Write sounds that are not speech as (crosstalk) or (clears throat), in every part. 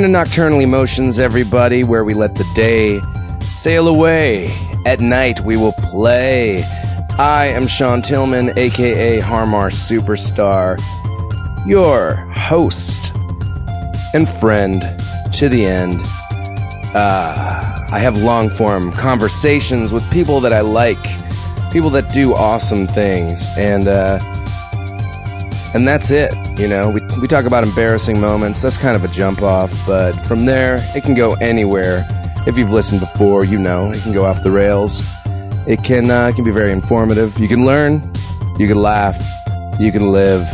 Welcome to Nocturnal Emotions, everybody, where we let the day sail away. At night, we will play. I am Sean Tillman, aka Har Mar Superstar, your host and friend to the end. Uh, I have long form conversations with people that I like, people that do awesome things, and uh, and that's it. You know, we we talk about embarrassing moments. That's kind of a jump off, but from there, it can go anywhere. If you've listened before, you know it can go off the rails. It can uh, it can be very informative. You can learn, you can laugh, you can live.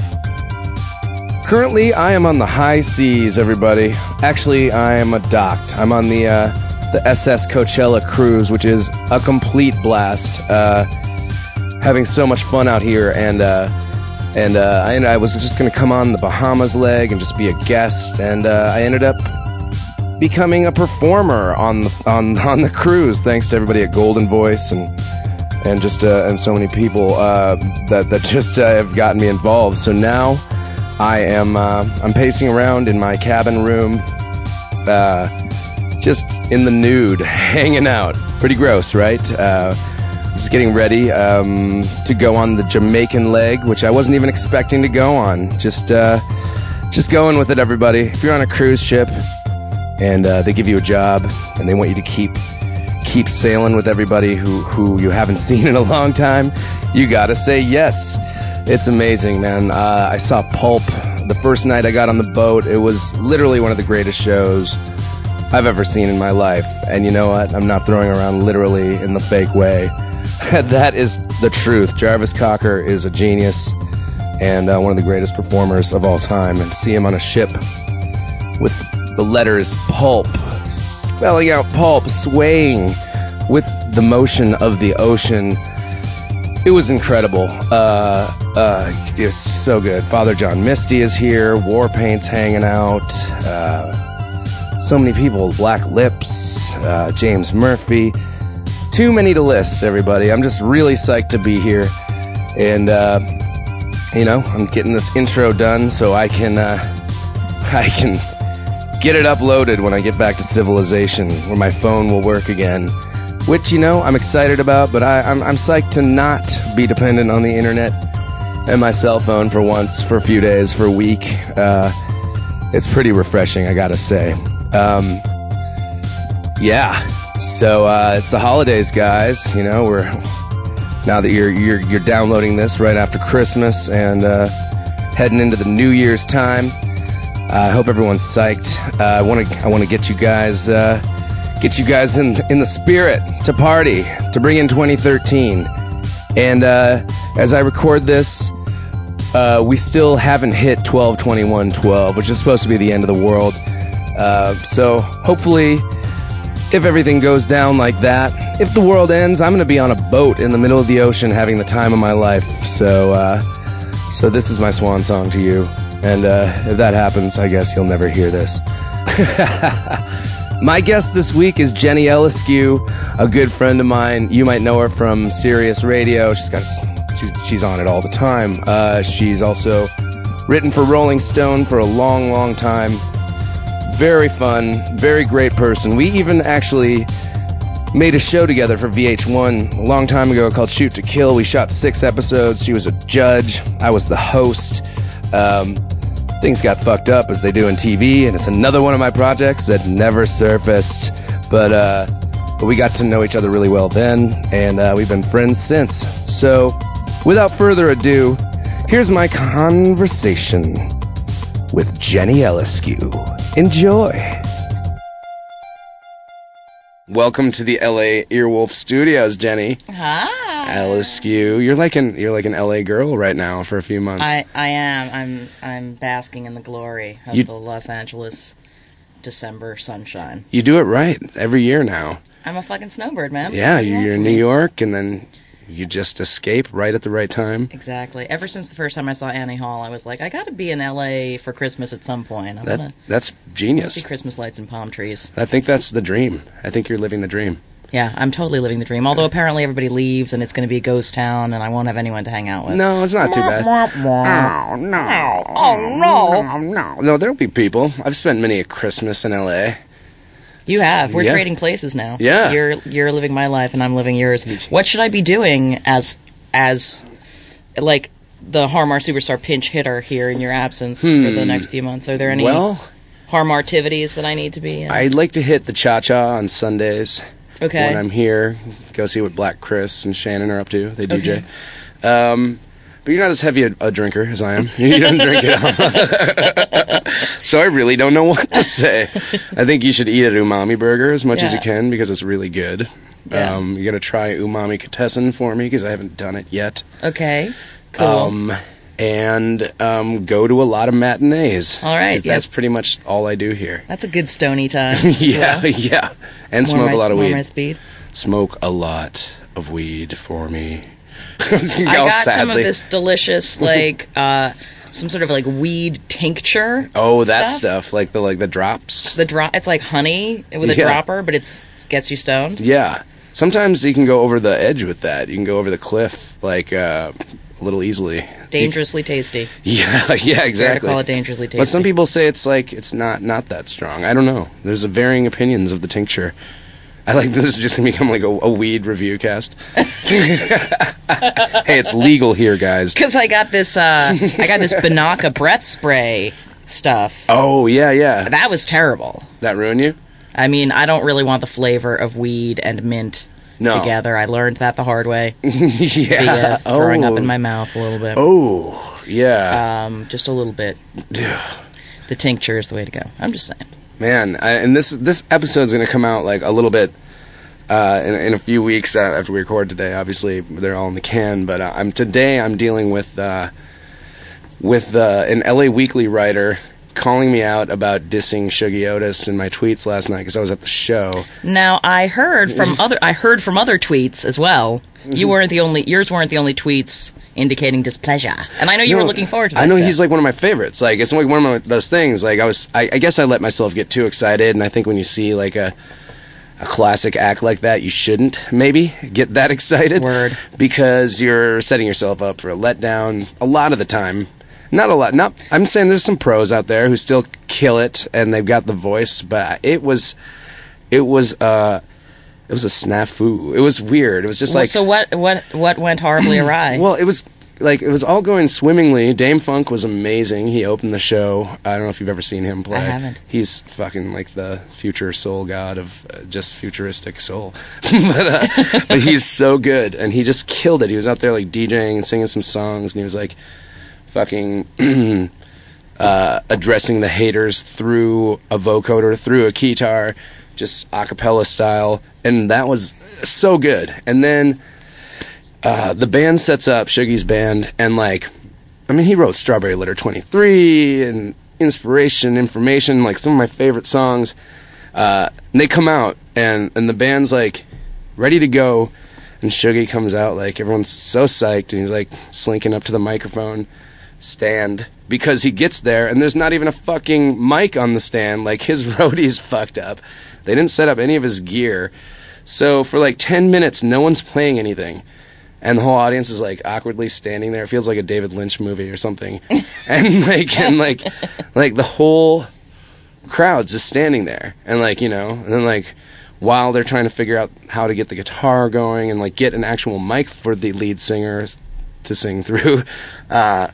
Currently, I am on the high seas, everybody. Actually, I am a docked. I'm on the uh, the SS Coachella cruise, which is a complete blast. Uh, having so much fun out here, and uh, and uh, I, I was just going to come on the Bahamas leg and just be a guest, and uh, I ended up becoming a performer on the on (laughs) on the cruise. Thanks to everybody at Goldenvoice and and just uh, and so many people uh, that that (laughs) just uh, have gotten me involved. So now I am uh, I'm pacing around in my cabin room, uh, just in the nude, (laughs) hanging out. Pretty gross, right? Just getting ready um, to go on the Jamaican leg, which I wasn't even expecting to go on. Just uh, just going with it, everybody. If you're on a cruise ship and uh, they give you a job and they want you to keep keep sailing with everybody who who you haven't (laughs) seen in a long time, you gotta say yes. It's amazing, man. Uh, I saw Pulp the first night I got on the boat. It was literally one of the greatest shows I've ever seen in my life. And you know what? I'm not throwing around literally in the fake way. (laughs) that is the truth. Jarvis Cocker is a genius and uh, one of the greatest performers of all time. And to see him on a ship with the letters pulp, spelling out pulp, swaying with the motion of the ocean. It was incredible. Uh, uh, it's so good. Father John Misty is here. Warpaint's hanging out. Uh, so many people. Black Lips, uh, James Murphy. Too many to list, everybody. I'm just really psyched to be here. And, uh, you know, I'm getting this intro done so I can, uh, (laughs) I can get it uploaded when I get back to civilization, where my phone will work again. Which, you know, I'm excited about, but I, I'm, I'm psyched to not be dependent on the internet and my cell phone for once, for a few days, for a week. Uh, it's pretty refreshing, I gotta say. Um, yeah. So uh, it's the holidays, guys. You know, we're now that you're you're you're downloading this right after Christmas and uh, heading into the New Year's time. I hope everyone's psyched. Uh, I want to I want to get you guys uh, get you guys in in the spirit to party to bring in 2013. And uh, as I record this, uh, we still haven't hit 12 21 12, which is supposed to be the end of the world. Uh, so hopefully, if everything goes down like that, if the world ends, I'm going to be on a boat in the middle of the ocean having the time of my life. So, uh, so this is my swan song to you. And uh, if that happens, I guess you'll never hear this. (laughs) my guest this week is Jenny Eliscu, a good friend of mine. You might know her from Sirius Radio. She's got she's on it all the time. Uh, she's also written for Rolling Stone for a long, long time. Very fun, very great person. We even actually made a show together for VH1 a long time ago called Shoot to Kill. We shot six episodes. She was a judge. I was the host. Um, things got fucked up as they do in TV, and it's another one of my projects that never surfaced. But uh, but we got to know each other really well then, and uh, we've been friends since. So, without further ado, here's my conversation with Jenny Eliscu. Enjoy. Welcome to the LA Earwolf Studios, Jenny. Hi. Eliscu. You're like an you're like an LA girl right now for a few months. I, I am. I'm I'm basking in the glory of You- the Los Angeles December sunshine. you do it right every year now. I'm a fucking snowbird, man. Yeah, What do you you're in New? York and then you just escape right at the right time. Exactly. Ever since the first time I saw Annie Hall, I was like, I got to be in LA for Christmas at some point. I'm That gonna that's genius. see. Christmas lights and palm trees. I think that's the dream. I think you're living the dream. Yeah, I'm totally living the dream. Although apparently everybody leaves and it's going to be a ghost town and I won't have anyone to hang out with. No, it's not too bad. Oh no! Oh no! No, no, no. There'll be people. I've spent many a Christmas in L.A. You have. We're Yeah. trading places now. Yeah. You're you're living my life and I'm living yours. What should I be doing as as like the Har Mar superstar pinch hitter here in your absence for the next few months? Are there any Hmm. Well, Har Mar activities that I need to be in? I'd like to hit the Cha Cha on Sundays. okay. when I'm here. Go see what Black Chris and Shannon are up to. They DJ. Um, but you're not as heavy a, a drinker as I am. (laughs) You don't drink it. (laughs) so I really don't know what to say. I think you should eat an umami burger as much as you can because it's really good. Yeah. Um, you got to try umami katesen for me because I haven't done it yet. okay. Cool. Um, and um, go to a lot of matinees. All right, 'Cause That's pretty much all I do here. That's a good stony time. (laughs) yeah, well. yeah. And More smoke my- a lot of weed. smoke a lot of weed for me. (laughs) I got some of this delicious (laughs) like uh some sort of like weed tincture. Oh, that stuff. like the like the drops. The drop it's like honey with a Yeah. dropper, but it's gets you stoned. yeah. Sometimes you can go over the edge with that. You can go over the cliff like uh, a little easily. Dangerously tasty. (laughs) Yeah, yeah, exactly. call it dangerously tasty. But some people say it's like it's not not that strong. I don't know. There's a varying opinions of the tincture. I like this is just gonna become like a, a weed review cast. (laughs) hey, it's legal here, guys. because I got this uh I got this Banaka breath spray stuff. Oh yeah, yeah. That was terrible. That ruin you? I mean, I don't really want the flavor of weed and mint No. together. I learned that the hard way. (laughs) yeah. Throwing oh. up in my mouth a little bit. Oh, yeah. Um, just a little bit. The tincture is the way to go. I'm just saying. Man, I, and this this episode's going to come out like a little bit uh, in, in a few weeks after we record today. Obviously, they're all in the can, but uh, I'm today I'm dealing with uh, with uh, an LA Weekly writer calling me out about dissing Shuggie Otis in my tweets last night because I was at the show. Now I heard from (laughs) other I heard from other tweets as well. Mm-hmm. You weren't the only yours weren't the only tweets indicating displeasure, and I know you were looking forward to. That I know he's like one of my favorites. Like it's like one of my, those things. Like I was, I, I guess I let myself get too excited, and I think when you see like a a classic act like that, you shouldn't maybe get that (laughs) excited. Word. because you're setting yourself up for a letdown a lot of the time. Not a lot. Not. I'm saying there's some pros out there who still kill it and they've got the voice, but it was, it was, uh, it was a snafu. It was weird. It was just Well, like so what what what went horribly (clears throat) awry? well, it was like it was all going swimmingly. Dam-Funk was amazing. He opened the show. I don't know if you've ever seen him play. I haven't. He's fucking like the future soul god of uh, just futuristic soul. (laughs) but, uh, (laughs) but he's so good, and he just killed it. He was out there like DJing and singing some songs, and he was like fucking. (clears throat) Uh, addressing the haters through a vocoder, through a keytar, just a cappella style, and that was so good. And then uh, the band sets up Shuggie's band, and like, I mean, he wrote "Strawberry Letter 23" and "Inspiration," "Information," like some of my favorite songs. Uh, and they come out, and and the band's like ready to go, and Shuggy comes out like everyone's so psyched, and he's like slinking up to the microphone stand because he gets there, and there's not even a fucking mic on the stand. Like his (laughs) roadie's fucked up. They didn't set up any of his gear. So for like 10 minutes, no one's playing anything. And the whole audience is like awkwardly standing there. It feels like a David Lynch movie or something. (laughs) and like, and like, like the whole crowd's just standing there. And like, you know, and then like, while they're trying to figure out how to get the guitar going and like get an actual mic for the lead singer to sing through, (laughs) uh,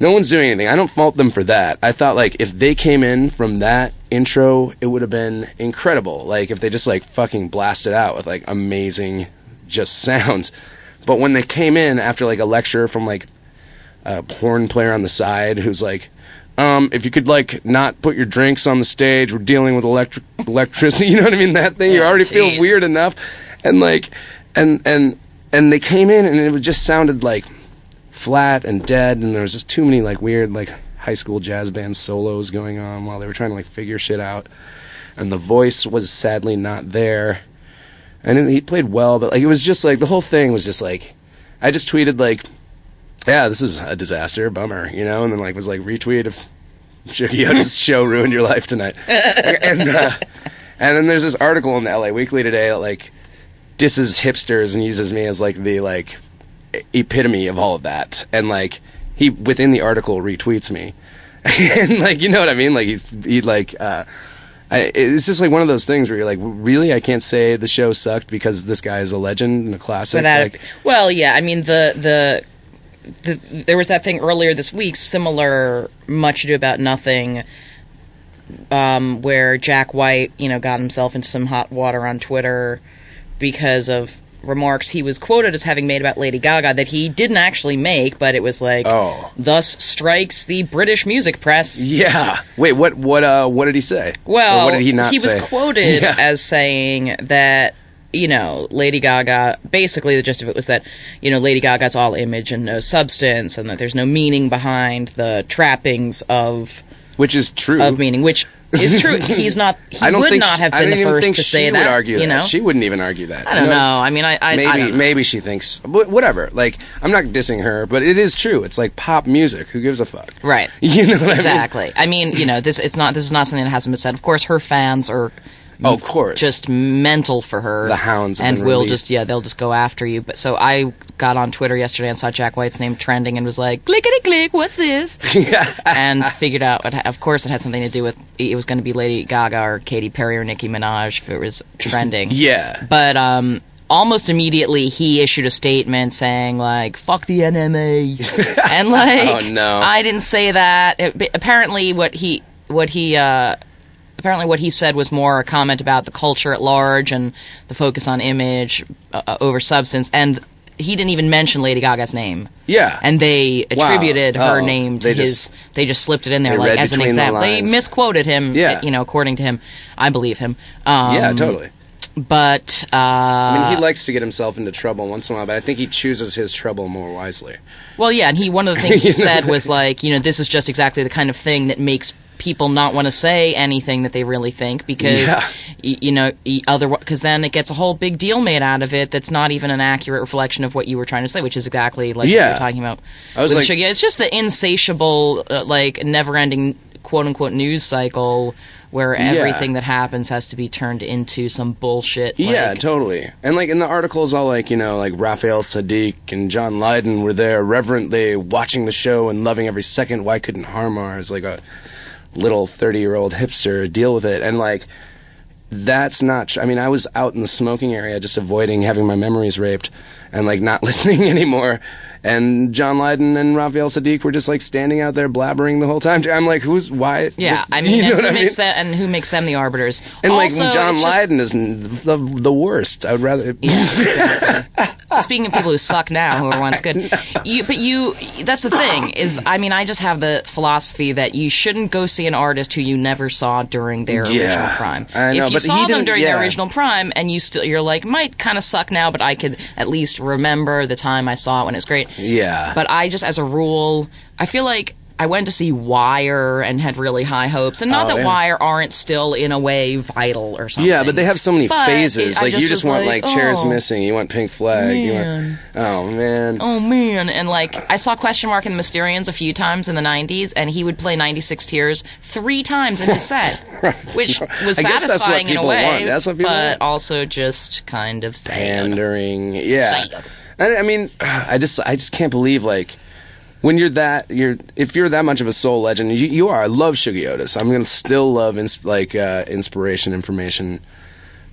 no one's doing anything. I don't fault them for that. I thought like if they came in from that intro, it would have been incredible. Like if they just like fucking blasted out with like amazing just (laughs) sounds. But when they came in after like a lecture from like a horn player on the side who's like um, if you could like not put your drinks on the stage, we're dealing with electric electricity. (laughs) You know what I mean? That thing you Oh, already feel weird enough, and like, and and and they came in and it just sounded like flat and dead, and there was just too many like weird like high school jazz band solos going on while they were trying to like figure shit out, and the voice was sadly not there, and he played well, but like it was just like the whole thing was just like, I just tweeted like, yeah, this is a disaster, bummer, you know, and then like was like retweet of Shuggie Otis' (laughs) show ruined your life tonight, and uh, and then there's this article in the LA Weekly today that like disses hipsters and uses me as like the like epitome of all of that. And like he within the article retweets me, (laughs) and like you know what I mean. Like he's he like. uh I, it's just like one of those things where you're like, really, I can't say the show sucked because this guy is a legend and a classic. Without, like, well, yeah, I mean the the. The, there was that thing earlier this week, similar, much ado about nothing, um, where Jack White, you know, got himself into some hot water on Twitter because of remarks he was quoted as having made about Lady Gaga that he didn't actually make, but it was like, Oh. thus strikes the British music press. yeah. Wait, what? What? Uh, what did he say? Well, Or what did he not was say? Was quoted Yeah. as saying that you know Lady Gaga. Basically, the gist of it was that you know Lady Gaga's all image and no substance, and that there's no meaning behind the trappings of which is true. of meaning, which is true. (laughs) He's not. He I don't would think not she- have been the first to she say would that. argue you that. know, She wouldn't even argue that. I don't No. know. I mean, I, I maybe I don't know. maybe she thinks wh- whatever. Like I'm not dissing her, but it is true. It's like pop music. Who gives a fuck? Right. (laughs) You know what I mean? exactly. I mean, you know, this it's not this is not something that hasn't been said. Of course, her fans are Oh, of course. just mental for her. The hounds and will released. just yeah, they'll just go after you. But so I got on Twitter yesterday and saw Jack White's name trending and was like, clickety click, what's this? (laughs) yeah. and figured out, it of course, it had something to do with it was going to be Lady Gaga or Katy Perry or Nicki Minaj if it was trending. (laughs) Yeah. But um, almost immediately he issued a statement saying like "fuck the NME," (laughs) and like, Oh, no. I didn't say that. It- apparently, what he what he uh, apparently what he said was more a comment about the culture at large and the focus on image uh, uh, over substance, and he didn't even mention Lady Gaga's name. Yeah. And they Wow. attributed her Oh, name to they his. just- they just slipped it in there, like as an between the example. They misquoted him. Yeah. You know, according to him, I believe him. Um, yeah, totally. But uh, I mean, he likes to get himself into trouble once in a while, but I think he chooses his trouble more wisely. Well, yeah, and he one of the (laughs) things he said (laughs) was like, you know, this is just exactly the kind of thing that makes people not want to say anything that they really think because Yeah. y- you know y- other because then it gets a whole big deal made out of it that's not even an accurate reflection of what you were trying to say, which is exactly like what you're talking about. I was like- Sugar. it's just the insatiable, uh, like never-ending quote unquote news cycle where everything that happens has to be turned into some bullshit. yeah, totally. And like in the articles, all like you know, like Raphael Saadiq and John Lydon were there reverently watching the show and loving every second. Why couldn't Har Mar, as like a little thirty-year-old hipster, deal with it? And like that's not. I mean, I was out in the smoking area, just avoiding having my memories raped, and like not (laughs) listening anymore. And John Lydon and Raphael Saadiq were just like standing out there blabbering the whole time. I'm like, who's why? Yeah, I (laughs) mean, you know who I mean? makes that, and who makes them the arbiters? And Also, like John it's just- Lydon is the the worst. I would rather. (laughs) Yeah, exactly. Speaking of people who suck now, who were once good, (laughs) you, but you, that's the thing is, I mean, I just have the philosophy that you shouldn't go see an artist who you never saw during their Yeah, original prime. I know, if you but he saw them during yeah. their original prime, and you still, you're like, might kind of suck now, but I could at least remember the time I saw it when it was great. Yeah. But I just, as a rule, I feel like. I went to see Wire and had really high hopes, and not Oh, that yeah. Wire aren't still in a way vital or something. Yeah, but they have so many But phases. it- like you just just want like, like, chairs oh, missing. You want Pink Flag. You want. Oh man. Oh man! And like I saw Question Mark and the Mysterians a few times in the '90s, and he would play '96 Tears three times in his set, (laughs) which was I guess that's what satisfying in a way, want. That's what people but want. also just kind of sad. Pandering. Yeah. Sad. And I mean, (sighs) I just I just can't believe like. When you're that, you're if you're that much of a soul legend, you, you are. I love Shuggie Otis. I'm gonna still love ins- like uh, inspiration, information,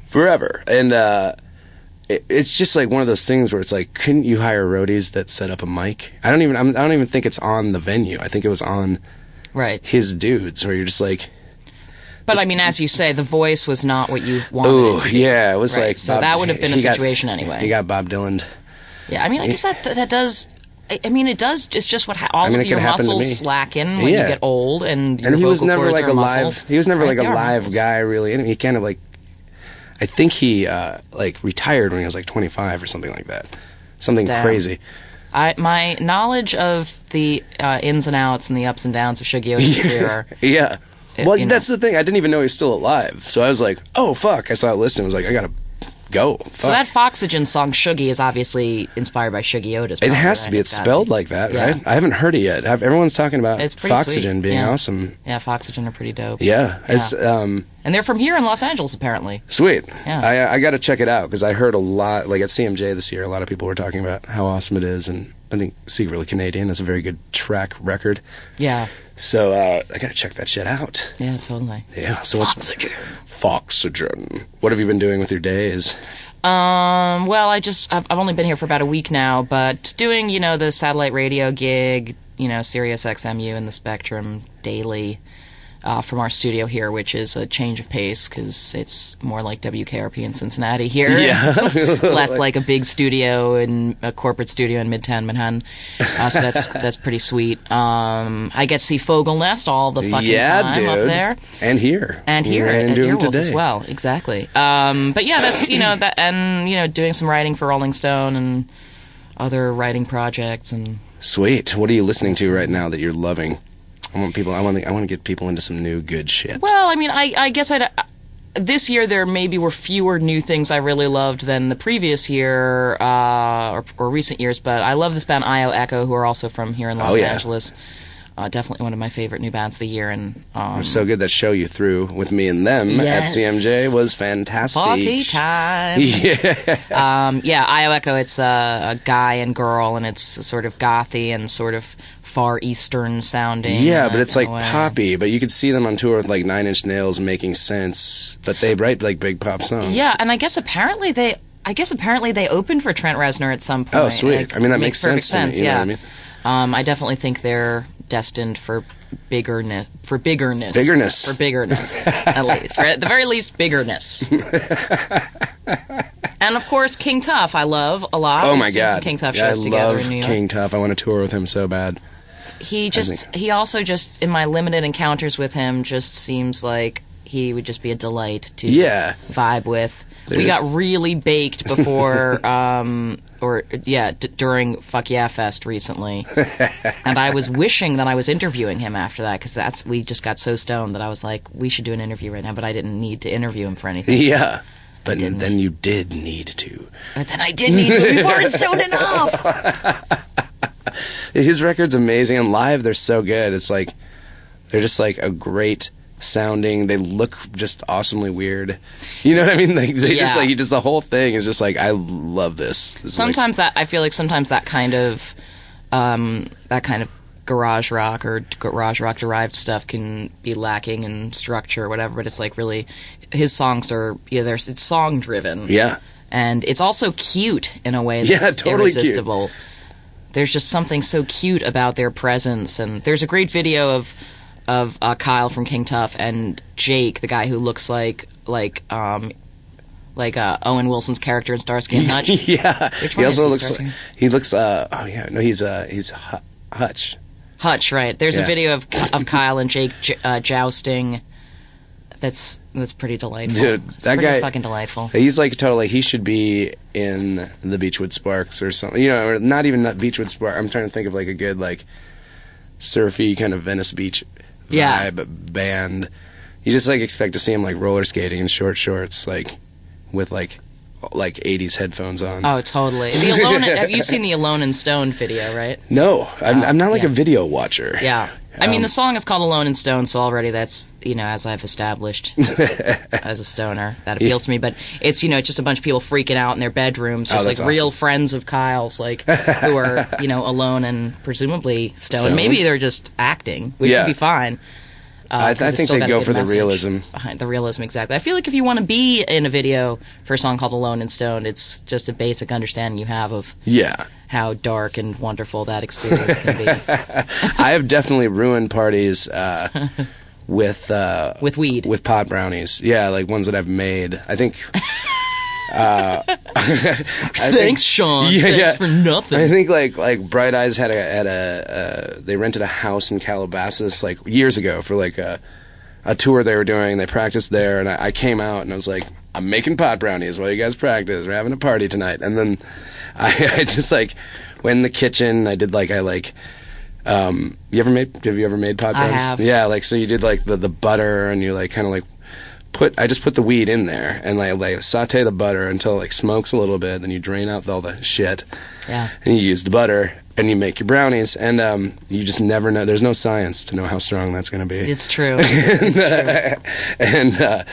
forever. And uh, it, it's just like one of those things where it's like, couldn't you hire roadies that set up a mic? I don't even. I'm, I don't even think it's on the venue. I think it was on Right, his dudes, where you're just like, but I mean, as you say, the voice was not what you wanted. oh it to be. yeah, it was Right, like so Bob- that would have been a he got- situation anyway. He got Bob Dylan. Yeah, I mean, I guess that that does. I mean, it does. It's just what ha- all I mean, of your could happen to muscles slacken when Yeah. you get old, and your and he was never like a muscles. live. He was never Right, like a they live muscles. guy, really. And he kind of like, I think he uh, like retired when he was like 25 or something like that. Something Damn. crazy. I, my knowledge of the uh, ins and outs and the ups and downs of Otis' (laughs) career Yeah. If- Well, you know. that's the thing. I didn't even know he was still alive. So I was like, oh fuck. I saw a list and was like, I gotta go. So that Foxygen song "Shuggie" is obviously inspired by Shuggie Otis. It has to be. It's spelled be. like that, Yeah. right? I haven't heard it yet. Have- Everyone's talking about It's Foxygen sweet. being Yeah. awesome. Yeah, Foxygen are pretty dope. Yeah, it's um, and they're from here in Los Angeles, apparently. sweet. Yeah. I I got to check it out because I heard a lot. Like at CMJ this year, a lot of people were talking about how awesome it is, and I think Secretly Canadian is a very good track record. Yeah, So uh, I got to check that shit out. yeah, totally. Yeah. So what's Foxygen. Foxygen? What have you been doing with your days? Um, well, I just I've, I've only been here for about a week now, but doing you know the satellite radio gig, you know Sirius XMU and the Spectrum daily uh, from our studio here, which is a change of pace because it's more like WKRP in Cincinnati here, Yeah. (laughs) less like a big studio in a corporate studio in Midtown Manhattan. Uh, so that's (laughs) that's pretty sweet. Um, I get to see Fogelnest all the fucking yeah, time dude. up there And here. and here ran at him Earwolf as well. Exactly. Um, but yeah, that's you know that, and you know, doing some writing for Rolling Stone and other writing projects, and Sweet. What are you listening to right now that you're loving? I want people. I want. To, I want to get people into some new good shit. well, I mean, I, I guess I'd. This year, there maybe were fewer new things I really loved than the previous year uh, or, or recent years, but I love this band IO Echo, who are also from here in Los Oh, yeah. Angeles. Uh, definitely one of my favorite new bands of the year, and um, so good that show you through with me and them Yes. at CMJ was fantastic. party (laughs) time. Yeah. Um, yeah, IO Echo. It's a, a guy and girl, and it's sort of gothy and sort of far eastern sounding. Yeah, uh, but it's like way. poppy. But you could see them on tour with like Nine Inch Nails making sense. But they write like big pop songs. Yeah, and I guess apparently they. I guess apparently they opened for Trent Reznor at some point. Oh, sweet. Like, I mean, that makes perfect sense to me, yeah, I mean? Um, I definitely think they're destined for biggerness. For biggerness. Biggerness. For biggerness. at (laughs) least, or at the very least, biggerness. (laughs) and of course, King Tuff. I love a lot. Oh my god. King Tuff yeah, shows I together love in New York. King Tuff. I want to tour with him so bad. he just he also just in my limited encounters with him just seems like he would just be a delight to Yeah. vibe with. we got really baked before (laughs) um or yeah d- during Fuck Yeah Fest recently, (laughs) and I was wishing that I was interviewing him after that because that's we just got so stoned that I was like we should do an interview right now, but I didn't need to interview him for anything. Yeah. But then you did need to. But then I did need to. We weren't stoned enough. (laughs) His record's amazing, and live they're so good. It's like they're just like a great sounding. They look just awesomely weird. You know what I mean? (laughs) Like they just Yeah. like just the whole thing is just like I love this. This is like- sometimes that I feel like sometimes that kind of um, that kind of garage rock or garage rock derived stuff can be lacking in structure or whatever. But it's like really his songs are yeah, there's it's song driven. yeah, and it's also cute in a way (laughs) that's Yeah, totally cute. irresistible. There's just something so cute about their presence, and there's a great video of of uh, Kyle from King Tuff and Jake, the guy who looks like like um like uh, Owen Wilson's character in Starsky and Hutch. (laughs) yeah. Which he also looks. Starsky? Like, he looks. Uh, oh yeah, no, he's uh, he's Hu- Hutch. Hutch, right? There's Yeah. a video of (coughs) of Kyle and Jake j- uh, jousting. That's that's pretty delightful. Dude, It's that pretty guy- fucking delightful. He's like totally. He should be in the Beachwood Sparks or something. You know, or not even Beachwood Spark. I'm trying to think of like a good like surfy kind of Venice Beach Yeah. vibe band. You just like expect to see him like roller skating in short shorts, like with like like 80s headphones on. Oh, totally. The Alone. (laughs) have you seen the Alone and Stone video? Right? no, I'm, oh, I'm not like yeah. a video watcher. Yeah. I mean, Um, the song is called Alone in Stone, so already that's, you know, as I've established (laughs) as a stoner, that appeals to me. But it's, you know, just a bunch of people freaking out in their bedrooms, just Oh, like that's real friends of Kyle's, like, (laughs) who are, you know, alone and presumably stoned. Stoned. Maybe they're just acting, which Yeah. would be fine. Uh, I, 'cause I think they go for the realism. Behind the realism, exactly. I feel like if you want to be in a video for a song called Alone and Stoned, it's just a basic understanding you have of Yeah. how dark and wonderful that experience can be (laughs) I have definitely ruined parties uh, (laughs) with uh, with weed. with pot brownies. Yeah, like ones that I've made. I think. (laughs) Uh, (laughs) Thanks, think- Sean. Yeah, Thanks yeah. for nothing. I think like like Bright Eyes had a had a uh, they rented a house in Calabasas like years ago for like a a tour they were doing. They practiced there, and I, I came out and I was like, I'm making pot brownies while you guys practice. We're having a party tonight, and then (laughs) I, I just like went in the kitchen. I did like I like. Um, you ever made? Have you ever made pot I brownies? have. Yeah, like so you did like the the butter, and you like kind of like put I just put the weed in there and like like saute the butter until it like smokes a little bit. Then you drain out all the shit. Yeah. And you use the butter and you make your brownies and um, you just never know. There's no science to know how strong that's going to be. It's true. (laughs) and uh, and, uh,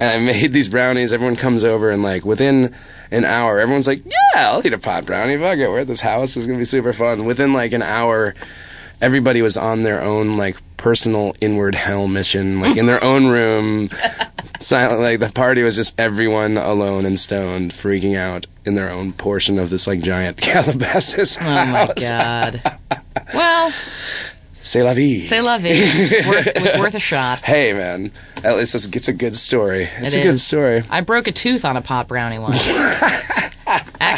and I made these brownies. Everyone comes over and like within an hour, everyone's like, "Yeah, I'll eat a pot brownie. Fuck it, we're at this house. It's gonna be super fun." Within like an hour, everybody was on their own like personal inward hell mission, like in their own room. (laughs) Silent, like the party was just everyone alone and stoned, freaking out in their own portion of this like giant (laughs) Calabasas Oh my god. (laughs) Well, C'est la vie. say la vie. It's worth, it was worth a shot. Hey man, at least it's, it's a good story. It's It a good story. I broke a tooth on a pot brownie once.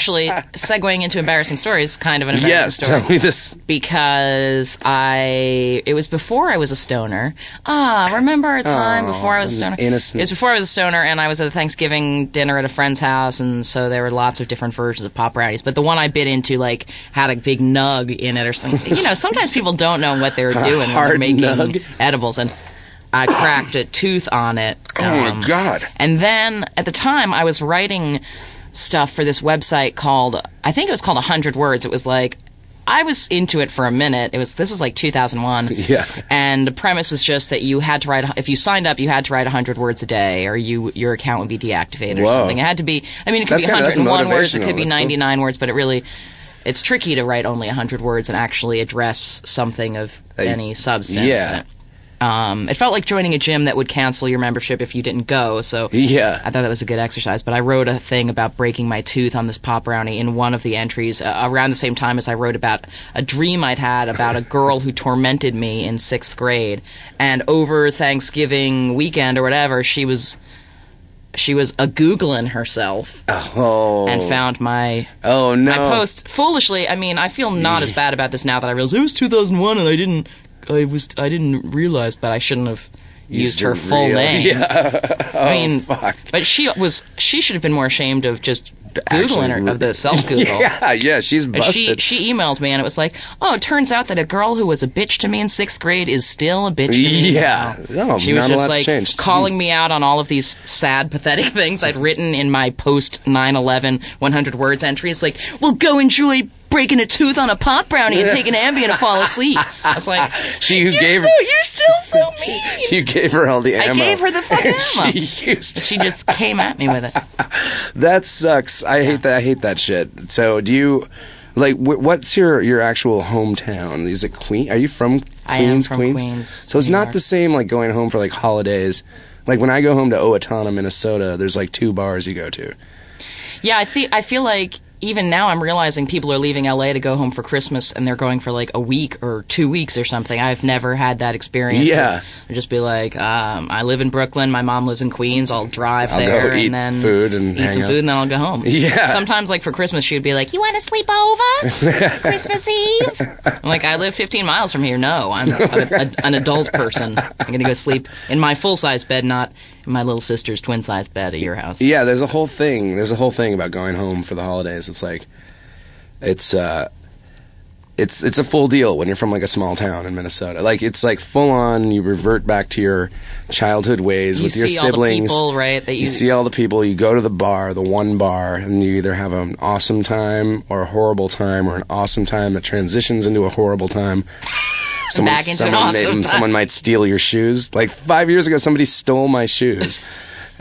Actually, (laughs) segueing into embarrassing stories, kind of an embarrassing Yes, story. tell me this. because I it was before I was a stoner. Ah, remember a time Oh, before I was a stoner? innocent- It was before I was a stoner, and I was at a Thanksgiving dinner at a friend's house, and so there were lots of different versions of pop brownies. But the one I bit into like had a big nug in it or something. You know, sometimes people don't know what they're (laughs) doing when they're making nug? edibles, and I cracked a tooth on it. Oh um, my god. and then at the time, I was writing stuff for this website called, I think it was called 100 Words. It was like, I was into it for a minute. It was this was like 2001. (laughs) Yeah. And the premise was just that you had to write if you signed up, you had to write 100 words a day, or you your account would be deactivated or something. It had to be. I mean, it could That's be kinda- 101 words. It could be That's cool. 99 words, but it really. It's tricky to write only 100 words and actually address something of any substance. yeah. Um, it felt like joining a gym that would cancel your membership if you didn't go. So Yeah. I thought that was a good exercise, but I wrote a thing about breaking my tooth on this pop brownie in one of the entries uh, around the same time as I wrote about a dream I'd had about a girl who tormented me in sixth grade. And over Thanksgiving weekend or whatever, she was she was a googling herself Oh. and found my Oh no. my post foolishly. I mean, I feel not as bad about this now that I realize it was 2001 and I didn't I was I didn't realize, but I shouldn't have used her full real- name. Yeah. I (laughs) oh, mean, fuck. but she was she should have been more ashamed of just googling her of the (laughs) self Google. Yeah, yeah, she's She busted. she emailed me and it was like, oh, it turns out that a girl who was a bitch to me in sixth grade is still a bitch to me. Yeah. now. No, she was just like changed. calling me out on all of these sad, pathetic (laughs) things I'd written in my post 9/11 100 words entry. It's like, well, go enjoy breaking a tooth on a pot brownie and taking an Ambien to fall asleep. I was like, (laughs) she who you're gave so, you're still so (laughs) mean. you gave her all the ammo. I gave her the fucking (laughs) ammo. she used. She just came at me with it. That sucks. I hate that. I hate that shit. So, do you like what's your your actual hometown? Is it Queen? Are you from Queens? I am from Queens, So it's not the same like going home for like holidays. Like when I go home to Owatonna, Minnesota, there's like two bars you go to. Yeah, I think I feel like even now I'm realizing people are leaving LA to go home for Christmas and they're going for like a week or two weeks or something. I've never had that experience. Yeah. I'd just be like, um, I live in Brooklyn. My mom lives in Queens. I'll drive I'll there and then food and eat hang some out. food and then I'll go home. (laughs) Yeah. Sometimes, like for Christmas, she would be like, "You want to sleep over (laughs) Christmas Eve?" I'm like, "I live 15 miles from here. No, I'm a, a, an adult person. I'm gonna go sleep in my full size bed, not my little sister's twin size bed at your house." Yeah, there's a whole thing. There's a whole thing about going home for the holidays. It's like, it's uh, it's it's a full deal when you're from like a small town in Minnesota. Like it's like full on. You revert back to your childhood ways You with your see all the siblings. people, right? That you you see all the people. You go to the bar, the one bar, and you either have an awesome time or a horrible time, or an awesome time that transitions into a horrible time. Someone, Back into an awesome time. someone might steal your shoes. Like five years ago, somebody stole my shoes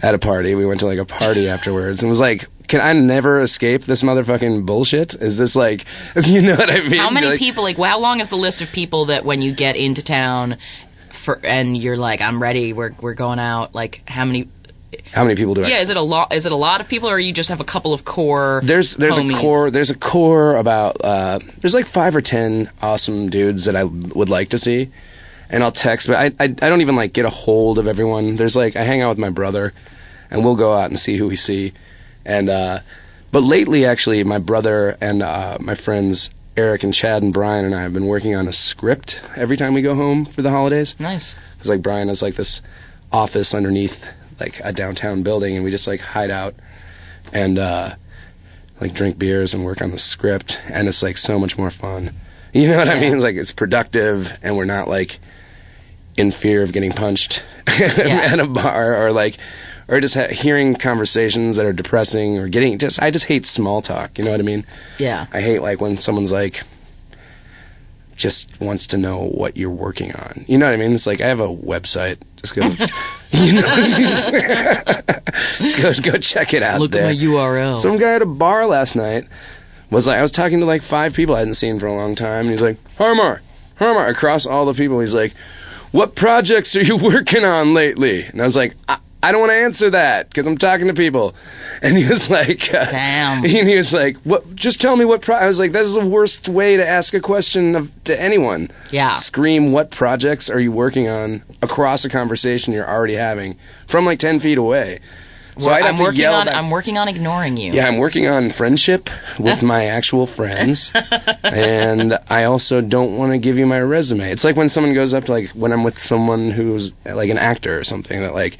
at a party. We went to like a party afterwards and was like, "Can I never escape this motherfucking bullshit? Is this like, (laughs) you know what I mean? How many Like, people? Like, how long is the list of people that when you get into town, for and you're like, I'm ready. We're we're going out. Like, how many? How many people do I? Yeah, is it a lot? Is it a lot of people, or you just have a couple of core? There's there's homies? a core there's a core about uh, there's like five or ten awesome dudes that I would like to see, and I'll text, but I, I I don't even like get a hold of everyone. There's like I hang out with my brother, and we'll go out and see who we see, and uh, but lately actually my brother and uh, my friends Eric and Chad and Brian and I have been working on a script every time we go home for the holidays. Nice. It's like Brian has like this office underneath like a downtown building, and we just like hide out and uh, like drink beers and work on the script, and it's like so much more fun. You know what I mean? Like it's productive, and we're not like in fear of getting punched (laughs) at a bar or like or just ha- hearing conversations that are depressing or getting just I just hate small talk. You know what I mean? Yeah. I hate like when someone's like just wants to know what you're working on. You know what I mean? It's like I have a website. Just go, (laughs) you know, (laughs) just go go check it out. Look there. at my URL. Some guy at a bar last night was like, I was talking to like five people I hadn't seen for a long time, and he's like, Har Mar, Harmar, across all the people, he's like, what projects are you (laughs) working on lately? And I was like, I, I don't want to answer that because I'm talking to people. (laughs) And he was like, uh, Damn. (laughs) And he was like, "What? Just tell me what." Pro-. I was like, "That's the worst way to ask a question of, to anyone." Yeah. Scream, "What projects are you working on?" Across a conversation you're already having from like ten feet away. So I'm to working on I'm working on ignoring you. yeah, I'm working on friendship with (laughs) my actual friends, and I also don't want to give you my resume. It's like when someone goes up to like when I'm with someone who's like an actor or something that like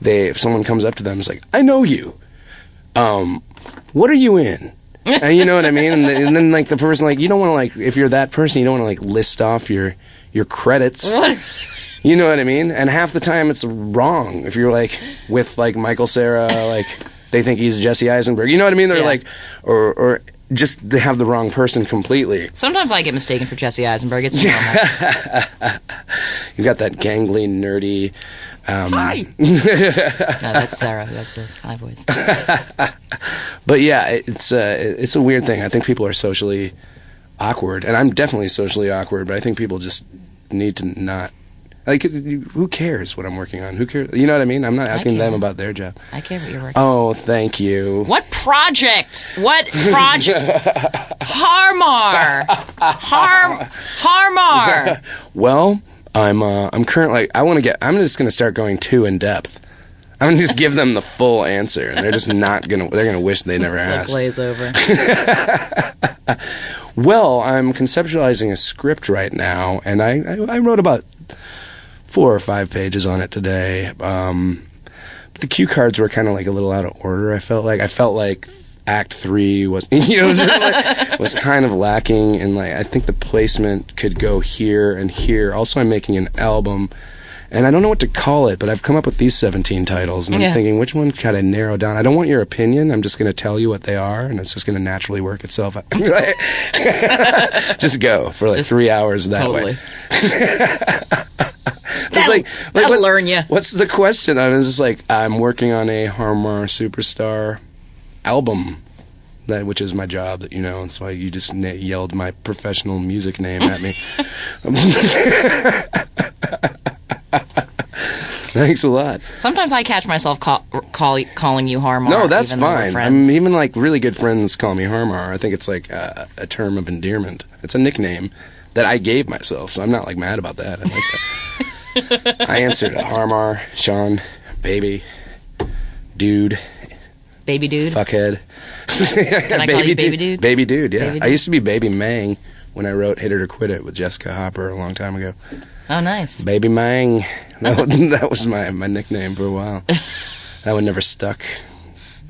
they if someone comes up to them, it's like I know you. Um, what are you in? (laughs) and you know what I mean? And, then- and then like the person like you don't want to like if you're that person you don't want to like list off your your credits. You know what I mean? And half the time it's wrong. If you're like with like Michael Cera, (laughs) like they think he's Jesse Eisenberg. You know what I mean? They're Yeah. like, or or just they have the wrong person completely. Sometimes I get mistaken for Jesse Eisenberg. It's normal. (laughs) You got that gangly, nerdy. Um, Hi. (laughs) no, that's Cera. who has this high voice. (laughs) But yeah, it's uh, it's a weird thing. I think people are socially awkward, and I'm definitely socially awkward. But I think people just need to not. Like, who cares what I'm working on? Who cares? You know what I mean? I'm not asking them about their job. I care what you're working. Oh, thank you. What project? What project? (laughs) Har Mar. Harm. Har Mar. Well, I'm uh, I'm currently I want to get I'm just going to start going too in depth. I'm going to just give them the full answer and they're just (laughs) not going to they're going to wish they never asked. glaze over. (laughs) Well, I'm conceptualizing a script right now and I I, I wrote about 4 or 5 pages on it today. Um the cue cards were kind of like a little out of order. I felt like I felt like Act Three was, (laughs) you know, just like, was kind of lacking, and like I think the placement could go here and here. Also, I'm making an album, and I don't know what to call it, but I've come up with these 17 titles, and I'm Yeah. thinking which one kind of narrow down. I don't want your opinion. I'm just going to tell you what they are, and it's just going to naturally work itself. out. (laughs) just go for like Just three hours that Totally. (laughs) way. It's That'll- that'll what's- learn ya. What's the question? I was just like, I'm working on a Har Mar Superstar album, that which is my job. You know, and so you just na- yelled my professional music name at me. (laughs) Thanks a lot. Sometimes I catch myself call, call, calling you Har Mar. No, that's fine. I friends. mean, even like really good friends call me Har Mar. I think it's like a, a term of endearment. It's a nickname that I gave myself, so I'm not like mad about that. I like that. (laughs) I answer to Har Mar, Sean, baby, dude, Baby dude. fuckhead. (laughs) Can I call you baby dude? Baby dude, yeah. Baby I used to be Baby Mang when I wrote Hit It or Quit It with Jessica Hopper a long time ago. Oh, nice. Baby Mang. (laughs) That, was- that was my, my nickname for a while. (laughs) That one never stuck.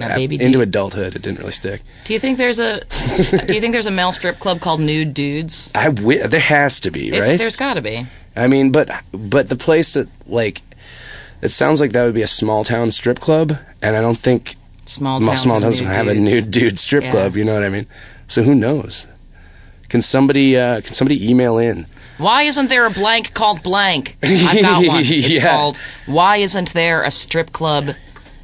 Uh, baby Into dude. adulthood, it didn't really stick. Do you think there's a Do you think there's a male strip club called Nude Dudes? I wi- there has to be, It's- right? There's got to be. I mean, but but the place that like it sounds like that would be a small town strip club, and I don't think Small towns. small towns have a nude dude strip Yeah. club. You know what I mean? So who knows? Can somebody uh, can somebody email in? Why isn't there a blank called blank? I've got (laughs) one. It's Yeah. called Why isn't there a strip club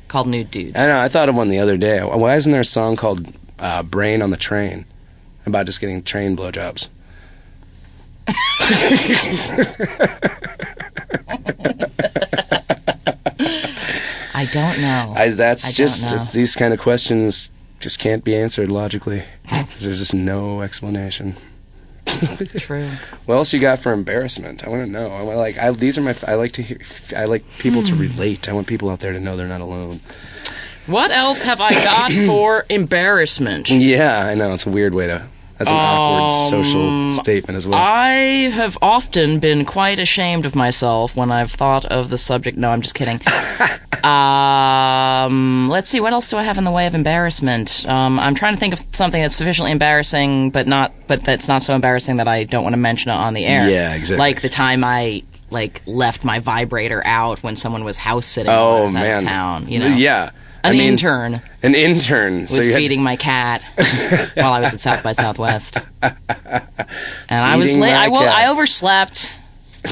called Nude Dudes? I know. I thought of one the other day. Why isn't there a song called uh, "Brain on the Train" about just getting train blowjobs? (laughs) (laughs) I don't know. I, that's I don't just know. these kind of questions just can't be answered logically. (laughs) There's just no explanation. True. (laughs) What else you got for embarrassment? I want to know. I want like I, these are my. I like to hear. I like people Hmm. to relate. I want people out there to know they're not alone. What else have I got (coughs) for embarrassment? Yeah, I know it's a weird way to. That's an awkward social statement as well. Um, I have often been quite ashamed of myself when I've thought of the subject. No, I'm just kidding. (laughs) um, let's see. What else do I have in the way of embarrassment? Um, I'm trying to think of something that's sufficiently embarrassing, but not, but that's not so embarrassing that I don't want to mention it on the air. Yeah, exactly. Like the time I like left my vibrator out when someone was house sitting Oh was out man, of town. You know, yeah. An I mean, intern An intern. was had- feeding my cat (laughs) while I was at South by Southwest, (laughs) and I was Feeding late. I, cat. I overslept.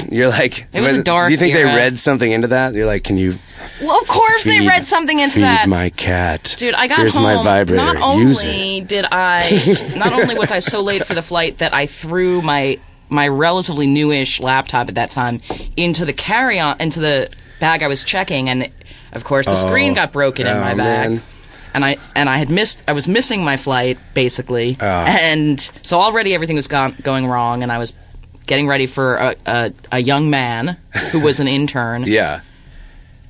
(laughs) You're like, It was a dark Do you think era. they read something into that? You're like, can you Well, of course they read something into feed that. my cat? Dude, I got Here's home. my vibrator. Not only did I, (laughs) not only was I so late for the flight that I threw my my relatively newish laptop at that time into the carry on into the bag I was checking, and of course the screen oh. got broken in Oh, my bag. man. And I and I had missed. I was missing my flight basically, Oh. and so already everything was gone, going wrong, and I was getting ready for a, a, a young man who was an (laughs) intern Yeah,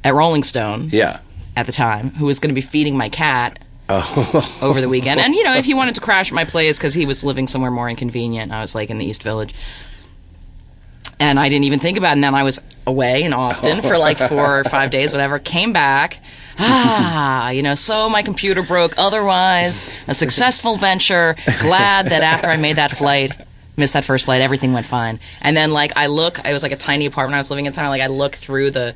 at Rolling Stone yeah. at the time, who was going to be feeding my cat Oh, over the weekend. And you know, if he wanted to (laughs) crash at my place because he was living somewhere more inconvenient, I was like in the East Village. And I didn't even think about it. And then I was away in Austin for like four or five days, whatever. Came back. Ah, you know, so my computer broke. Otherwise, a successful venture. Glad that after I made that flight, missed that first flight, everything went fine. And then, like, I look, it was like a tiny apartment I was living in at the time. Like, I look through the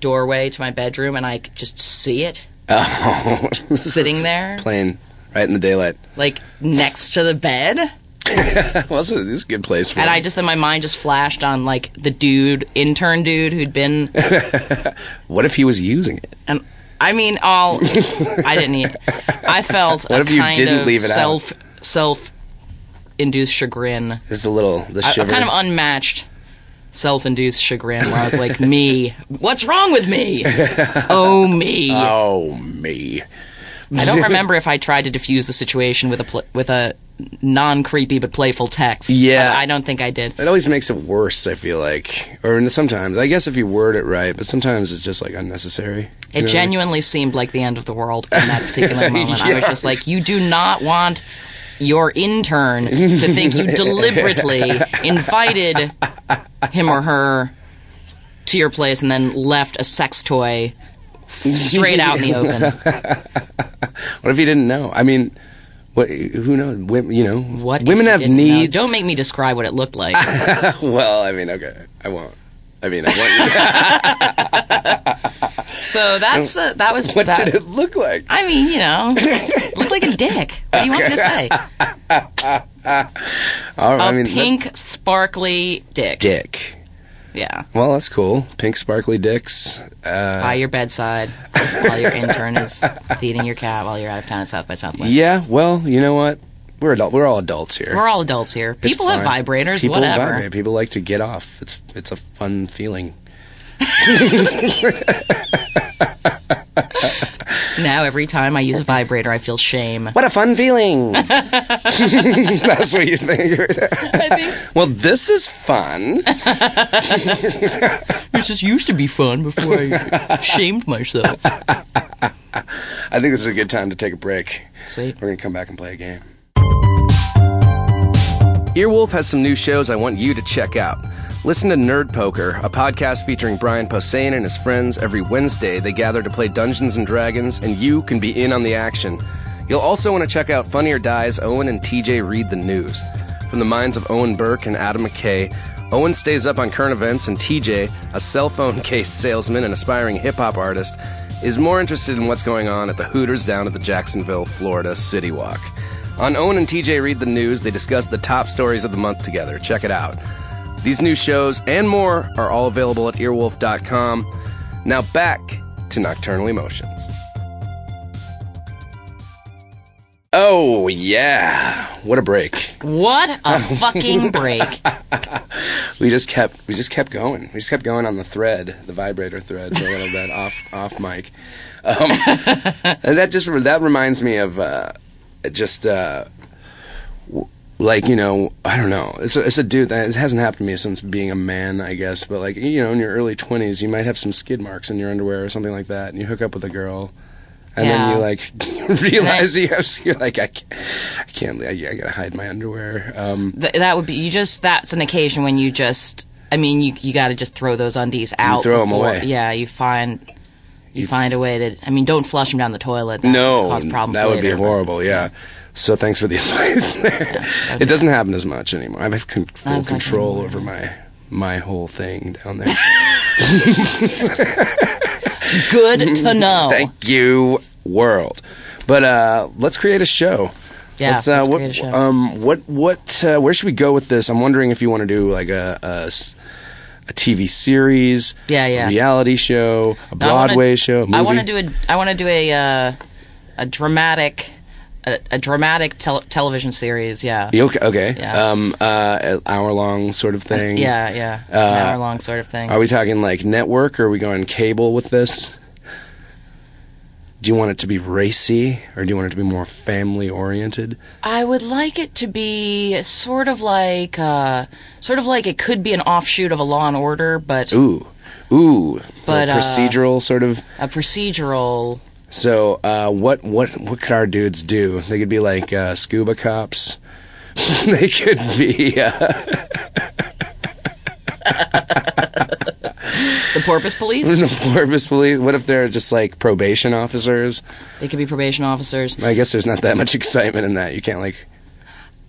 doorway to my bedroom and I just see it oh. (laughs) sitting there, playing right in the daylight. like next to the bed. (laughs) well, this is, this a good place for And. I just then my mind just flashed on like the dude, intern dude who'd been (laughs) What if he was using it? and I mean all I didn't eat. I felt What a if you kind didn't of leave it out? self self induced chagrin. Just a little the a shiver. kind of unmatched self induced chagrin where I was like, Me, what's wrong with me? (laughs) Oh me. oh me. I don't remember if I tried to diffuse the situation with a pl- with a non creepy but playful text. Yeah. I, I don't think I did. It always makes it worse. I feel like, or sometimes I guess if you word it right, but sometimes it's just like unnecessary. It You know? genuinely seemed like the end of the world in that particular (laughs) moment. I was just like, you do not want your intern to think you (laughs) deliberately invited him or her to your place and then left a sex toy straight out in the open. (laughs) What if he didn't know? I mean, what? Who knows? Women, you know, What? women have didn't know? needs. Don't make me describe what it looked like. (laughs) well, I mean, okay, I won't. I mean, I want you to. So that's uh, that was what that. did it look like? I mean, you know, (laughs) looked like a dick. What do you want me to say? (laughs) Oh, A I mean, that- pink, sparkly dick. dick. Yeah. Well, that's cool. Pink sparkly dicks. Uh, by your bedside while your intern is (laughs) feeding your cat while you're out of town at South by Southwest. yeah. Well, you know what? We're adult. We're all adults here. We're all adults here. It's People have fine. vibrators, People whatever. vibrate. People like to get off. It's it's a fun feeling. (laughs) Now every time I use a vibrator, I feel shame. What a fun feeling! (laughs) That's what you think. I think well, this is fun. (laughs) this just used to be fun before I shamed myself. I think this is a good time to take a break. Sweet. We're gonna come back and play a game. Earwolf has some new shows I want you to check out. Listen to Nerd Poker, a podcast featuring Brian Posehn and his friends. Every Wednesday, they gather to play Dungeons and Dragons, and you can be in on the action. You'll also want to check out Funny or Die's Owen and TJ Read the News. From the minds of Owen Burke and Adam McKay, Owen stays up on current events, and TJ, a cell phone (laughs) case salesman and aspiring hip hop artist, is more interested in what's going on at the Hooters down at the Jacksonville, Florida City Walk. On Owen and TJ Read the News, they discuss the top stories of the month together. Check it out. These new shows and more are all available at earwolf.com. Now back to Nocturnal Emotions. Oh, yeah. What a break. What a (laughs) fucking break. We just kept we just kept going. We just kept going on the thread, the vibrator thread for a little bit off off mic. Um, (laughs) and that just that reminds me of uh, just uh, w- like you know I don't know. It's a, it's a dude that it hasn't happened to me since being a man, I guess. But like you know, in your early twenties, you might have some skid marks in your underwear or something like that, and you hook up with a girl. And then you like (laughs) realize (laughs) you have, you're like I can't, I can't, I, I gotta hide my underwear. Um, Th- that would be you just that's an occasion when you just I mean you you got to just throw those undies out throw before- away. Yeah, you find you find a way to I mean don't flush them down the toilet. That no, would cause problems that would be later, but- horrible. Yeah. So thanks for the (laughs) advice there. don't it doesn't happen as much anymore. I have con- full control over my my whole thing down there. (laughs) Good to (laughs) know. Thank you, world. But uh, let's create a show. Yeah, Let's, uh, let's what, create a show. Um, what, what, uh, where should we go with this? I'm wondering if you want to do like a a TV series, Yeah, yeah. a reality show, a I wanna- Broadway show. I want to do a. I want to do a uh, a dramatic, a, a dramatic tel- television series. Yeah. Okay, okay. Yeah. Um, uh, an hour long sort of thing. Yeah, yeah. Uh, An hour long sort of thing. Are we talking like network or are we going cable with this? Do you want it to be racy or do you want it to be more family oriented? I would like it to be sort of like, uh, sort of like it could be an offshoot of a Law and Order, but Ooh, ooh, But, a uh, procedural sort of. a procedural. So, uh, what what what could our dudes do? They could be like uh, scuba cops. (laughs) they could be. Uh, (laughs) The Porpoise Police. the Porpoise Police. What if they're just like probation officers? they could be probation officers. I guess there's not that much excitement in that. You can't like.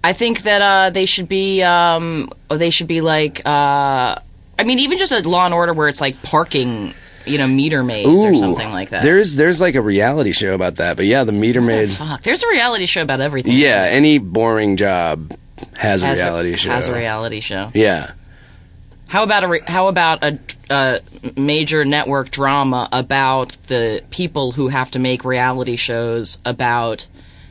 I think that uh, they should be. Um, they should be like. Uh, I mean, even just a Law and Order where it's like parking, you know, meter maids or something like that. There's there's like a reality show about that, but yeah, the meter maids. Fuck, there's a reality show about everything. Yeah, any boring job has a reality a, show. Has a reality show. Yeah. How about a re- how about a, a major network drama about the people who have to make reality shows about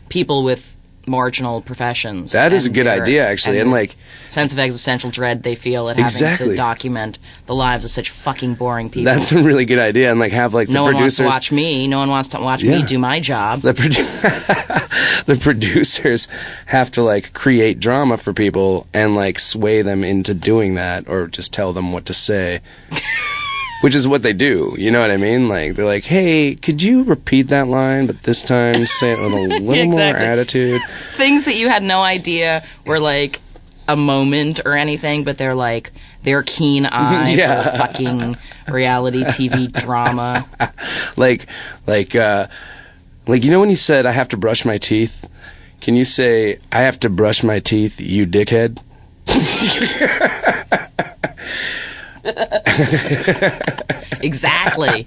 people with marginal professions? That is a good their- idea, actually, and, the like- sense of existential dread they feel at having to document the lives of such fucking boring people. That's a really good idea, and like have like the no one wants to producers. watch me. No one wants to watch Yeah. me do my job. the, produ- (laughs) the producers have to like create drama for people and like sway them into doing that, or just tell them what to say. Which is what they do, you know what I mean? Like they're like, "Hey, could you repeat that line, but this time say it with a (laughs) little exactly. more attitude?" Things that you had no idea were like a moment or anything, but they're like their keen (laughs) eye Yeah. for fucking reality TV (laughs) drama. like like uh like you know when you said I have to brush my teeth can you say I have to brush my teeth you dickhead (laughs) exactly.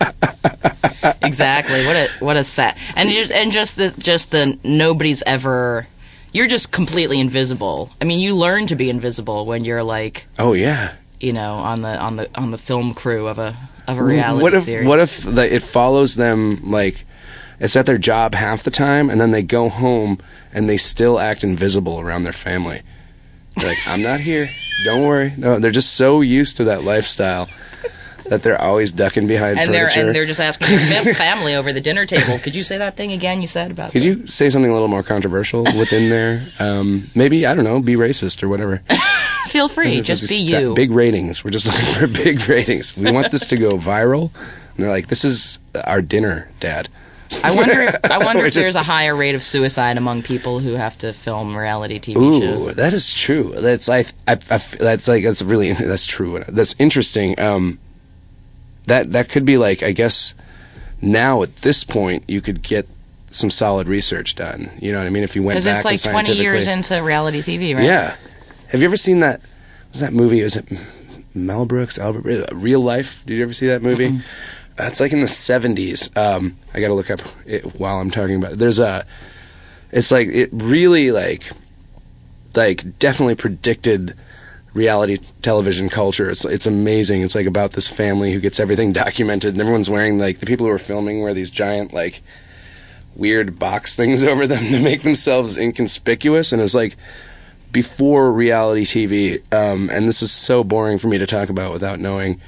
exactly. What a what a set. And just and just the just the nobody's ever you're just completely invisible. I mean, you learn to be invisible when you're like, oh yeah you know, on the on the on the film crew of a of a reality what if series. what if the, it follows them like it's at their job half the time and then they go home and they still act invisible around their family they're like I'm not here don't worry no they're just so used to that lifestyle that they're always ducking behind and they're furniture and they're just asking their (laughs) family over the dinner table. Could you say that thing again? You said about Could the- you say something a little more controversial within there? Um, maybe I don't know, be racist or whatever. (laughs) feel free, It's just be you. Big ratings. We're just (laughs) looking for big ratings. We want this to go viral. And they're like, "This is our dinner, Dad." I wonder if I (laughs) wonder if there's just- a higher rate of suicide among people who have to film reality TV Ooh, shows. that is true. That's I, I, I that's like that's really that's true. That's interesting. Um, that that could be like I guess now at this point you could get some solid research done. You know what I mean? If you went Because back it's like 20 years into reality TV, right? Yeah. Have you ever seen that? Was that movie? Was it Mel Brooks, Albert, Real Life? Did you ever see that movie? Uh, it's like in the seventies. Um, I got to look up it while I'm talking about it. There's a. It's like it really like, like definitely predicted reality television culture. It's it's amazing. It's like about this family who gets everything (laughs) documented, and everyone's wearing like the people who are filming wear these giant like weird box (laughs) things over them to make themselves inconspicuous, and it's like before reality TV. Um, and this is so boring for me to talk about without knowing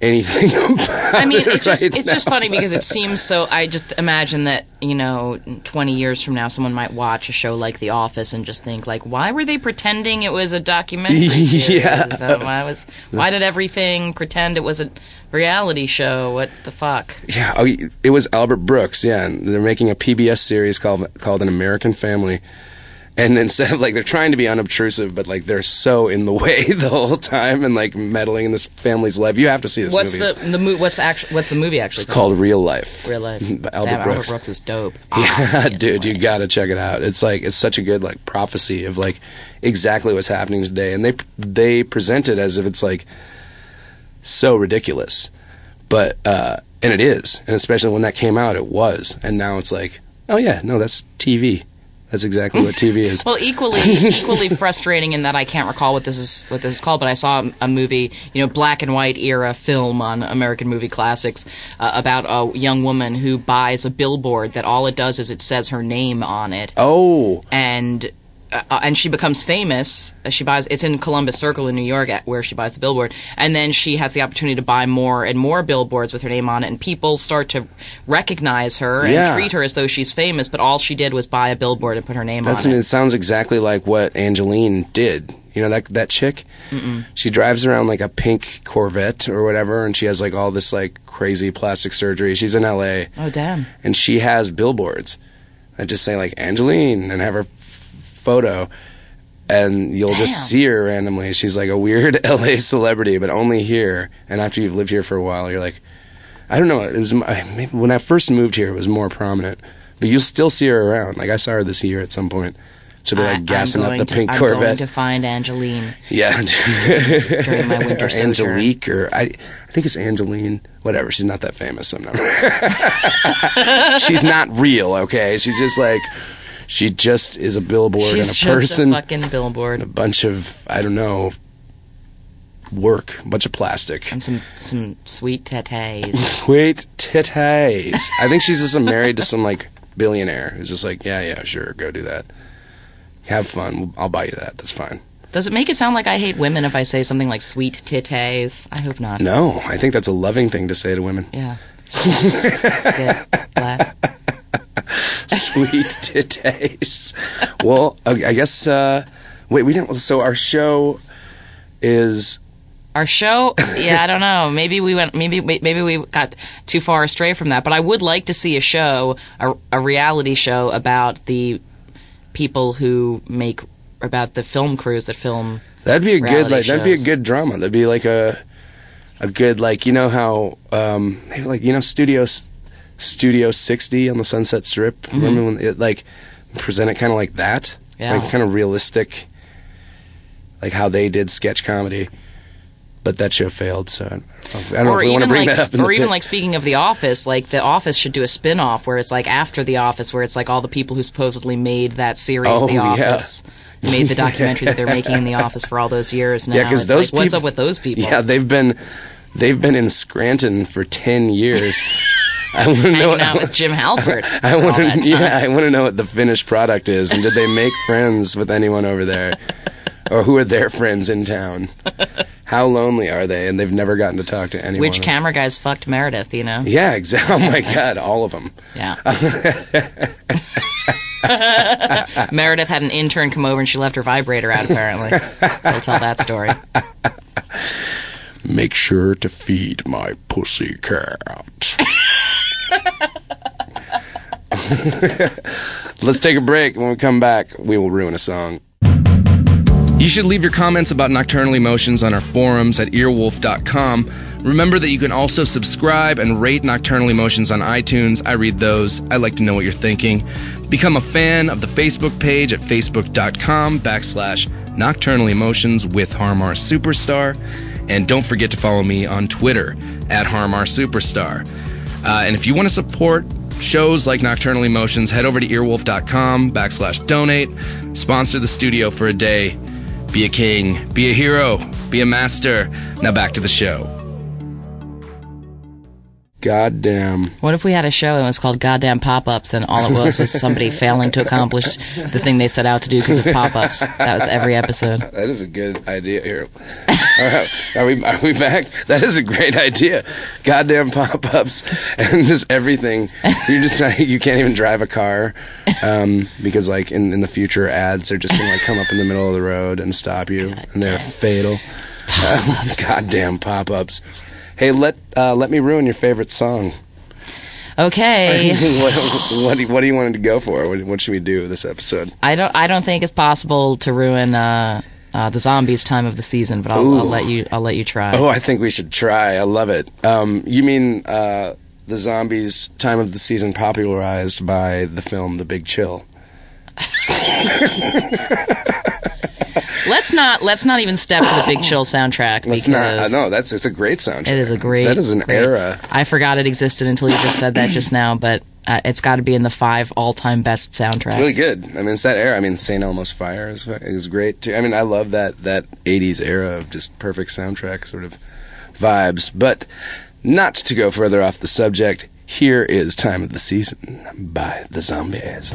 anything (laughs) about I mean, it it's just right it's just funny because it seems so. I just imagine that you know, twenty years from now, someone might watch a show like The Office and just think like, why were they pretending it was a documentary? (laughs) Yeah. Uh, why was why did everything pretend it was a reality show? What the fuck? Yeah, oh, it was Albert Brooks. Yeah, and they're making a PBS series called called An American Family, and instead (laughs) of like they're trying to be unobtrusive, but like they're so in the (laughs) way the whole time and like meddling in this family's life. You have to see this What's movie. the the mo- what's the actual what's the movie actually It's called Real Life. Real life. (laughs) By Albert Damn, Brooks. Albert Brooks is dope. Yeah, dude, you got to check it out. It's like it's such a good like prophecy of like exactly what's happening today, and they they present it as if it's like so ridiculous, but uh, and it is, and especially when that came out, it was, and now it's like, oh yeah, no, that's TV. That's exactly what TV is. (laughs) Well, equally equally (laughs) frustrating in that I can't recall what this is what this is called, but I saw a movie, you know, black and white era film on American movie classics uh, about a young woman who buys a billboard that all it does is it says her name on it, oh, and uh, and she becomes famous. Uh, She buys it's in Columbus Circle in New York at, where she buys the billboard, and then she has the opportunity to buy more and more billboards with her name on it, and people start to recognize her and treat her as though she's famous. But all she did was buy a billboard and put her name That's on and it. it sounds exactly like what Angeline did. You know that that chick. She drives around like a pink Corvette or whatever, and she has like all this like crazy plastic surgery. She's in L.A. Oh damn! and she has billboards that just say like Angeline and have her photo, and you'll Damn. just see her randomly. She's like a weird (laughs) L.A. celebrity, but only here. And after you've lived here for a while, you're like, I don't know. It was I- maybe when I first moved here, it was more prominent, but you'll still see her around. Like I saw her this year at some point. She'll be I- like gassing I'm up the to- pink I'm going Corvette. to find Angeline. Yeah, (laughs) during my winter (laughs) sojourn. Angelique, or I, I think it's Angeline. Whatever. She's not that famous. So I'm not. she's not real. Okay, she's just like, she just is a billboard She's and a just person, a fucking billboard a bunch of I don't know, work, a bunch of plastic. and some some sweet tetes. (laughs) Sweet titties. I think she's just married to some like billionaire who's just like, yeah, yeah, sure, go do that. Have fun. I'll buy you that. That's fine. Does it make it sound like I hate women if I say something like sweet tetes? I hope not. No, I think that's a loving thing to say to women. Yeah. (laughs) Black. (laughs) Sweet titties. well, I guess. Uh, wait, we didn't. So our show is. Our show, yeah, I don't know. (laughs) Maybe we went, maybe maybe we got too far astray from that. But I would like to see a show, a, a reality show about the people who make about the film crews that film. That'd be a good. Like that'd be a good drama. That'd be like a. A good like you know how um maybe like you know Studio Studio 60 on the Sunset Strip. Remember when it like present it kind of like that, Mm-hmm. Yeah. like kind of realistic, like how they did sketch comedy. But that show failed, so I don't know if, I don't know or if we want to even bring like, that up. Or even pitch. like speaking of The Office, like The Office should do a spin-off where it's like after The Office, where it's like all the people who supposedly made that series, Oh, The yeah. Office, (laughs) made the documentary that they're making in The Office for all those years now. Yeah, 'cause It's those like, what's up with those people? Yeah, they've been they've been in Scranton for ten years. (laughs) I want to know. out with Jim Halpert. (laughs) I all want to. Yeah, I want to know what the finished product is, and did they make (laughs) friends with anyone over there, or who are their friends in town? How lonely are they? And they've never gotten to talk to anyone. Which camera guys fucked Meredith? You know? Yeah, exactly. Oh my (laughs) god, all of them. Yeah. Meredith had an intern come over and she left her vibrator out. Apparently, I'll tell that story. Make sure to feed my pussy cat. (laughs) Let's take a break. When we come back, we will ruin a song. You should leave your comments about Nocturnal Emotions on our forums at earwolf.com. Remember that you can also subscribe and rate Nocturnal Emotions on iTunes. I read those. I like to know what you're thinking. Become a fan of the Facebook page at facebook.com backslash Nocturnal Emotions with Har Mar Superstar. And don't forget to follow me on Twitter at Har Mar Superstar. Uh, and if you want to support shows like Nocturnal Emotions, head over to earwolf.com backslash donate. Sponsor the studio for a day. Be a king. Be a hero. Be a master. Now back to the show. Goddamn. What if we had a show and it was called Goddamn Pop Ups and all it was was somebody (laughs) failing to accomplish the thing they set out to do because of pop ups? That was every episode. (laughs) That is a good idea here. Right. Are we, are we back? That is a great idea. Goddamn pop ups and just everything. You just you can't even drive a car um, because, like, in, in the future, ads are just going to like come up in the middle of the road and stop you, and they're fatal. Uh, (laughs) goddamn pop ups. Hey, let uh, let me ruin your favorite song. Okay. (laughs) what, what, do you, what do you want to go for? What, what should we do this episode? I don't. I don't think it's possible to ruin uh, uh, the zombies' time of the season, but I'll, I'll let you. I'll let you try. Oh, I think we should try. I love it. Um, you mean uh, the zombies' time of the season popularized by the film The Big Chill? (laughs) (laughs) Let's not. Let's not even step to the Big Chill (coughs) soundtrack Let's because not. Uh, no, that's it's a great soundtrack. it is a great. That is an great- era. I forgot it existed until you just said that just now, but uh, it's got to be in the five all-time best soundtracks. Really good. I mean, it's that era. I mean, St. Elmo's Fire is is great too. I mean, I love that that '80s era of just perfect soundtrack sort of vibes. But not to go further off the subject. Here is "Time of the Season" by the Zombies.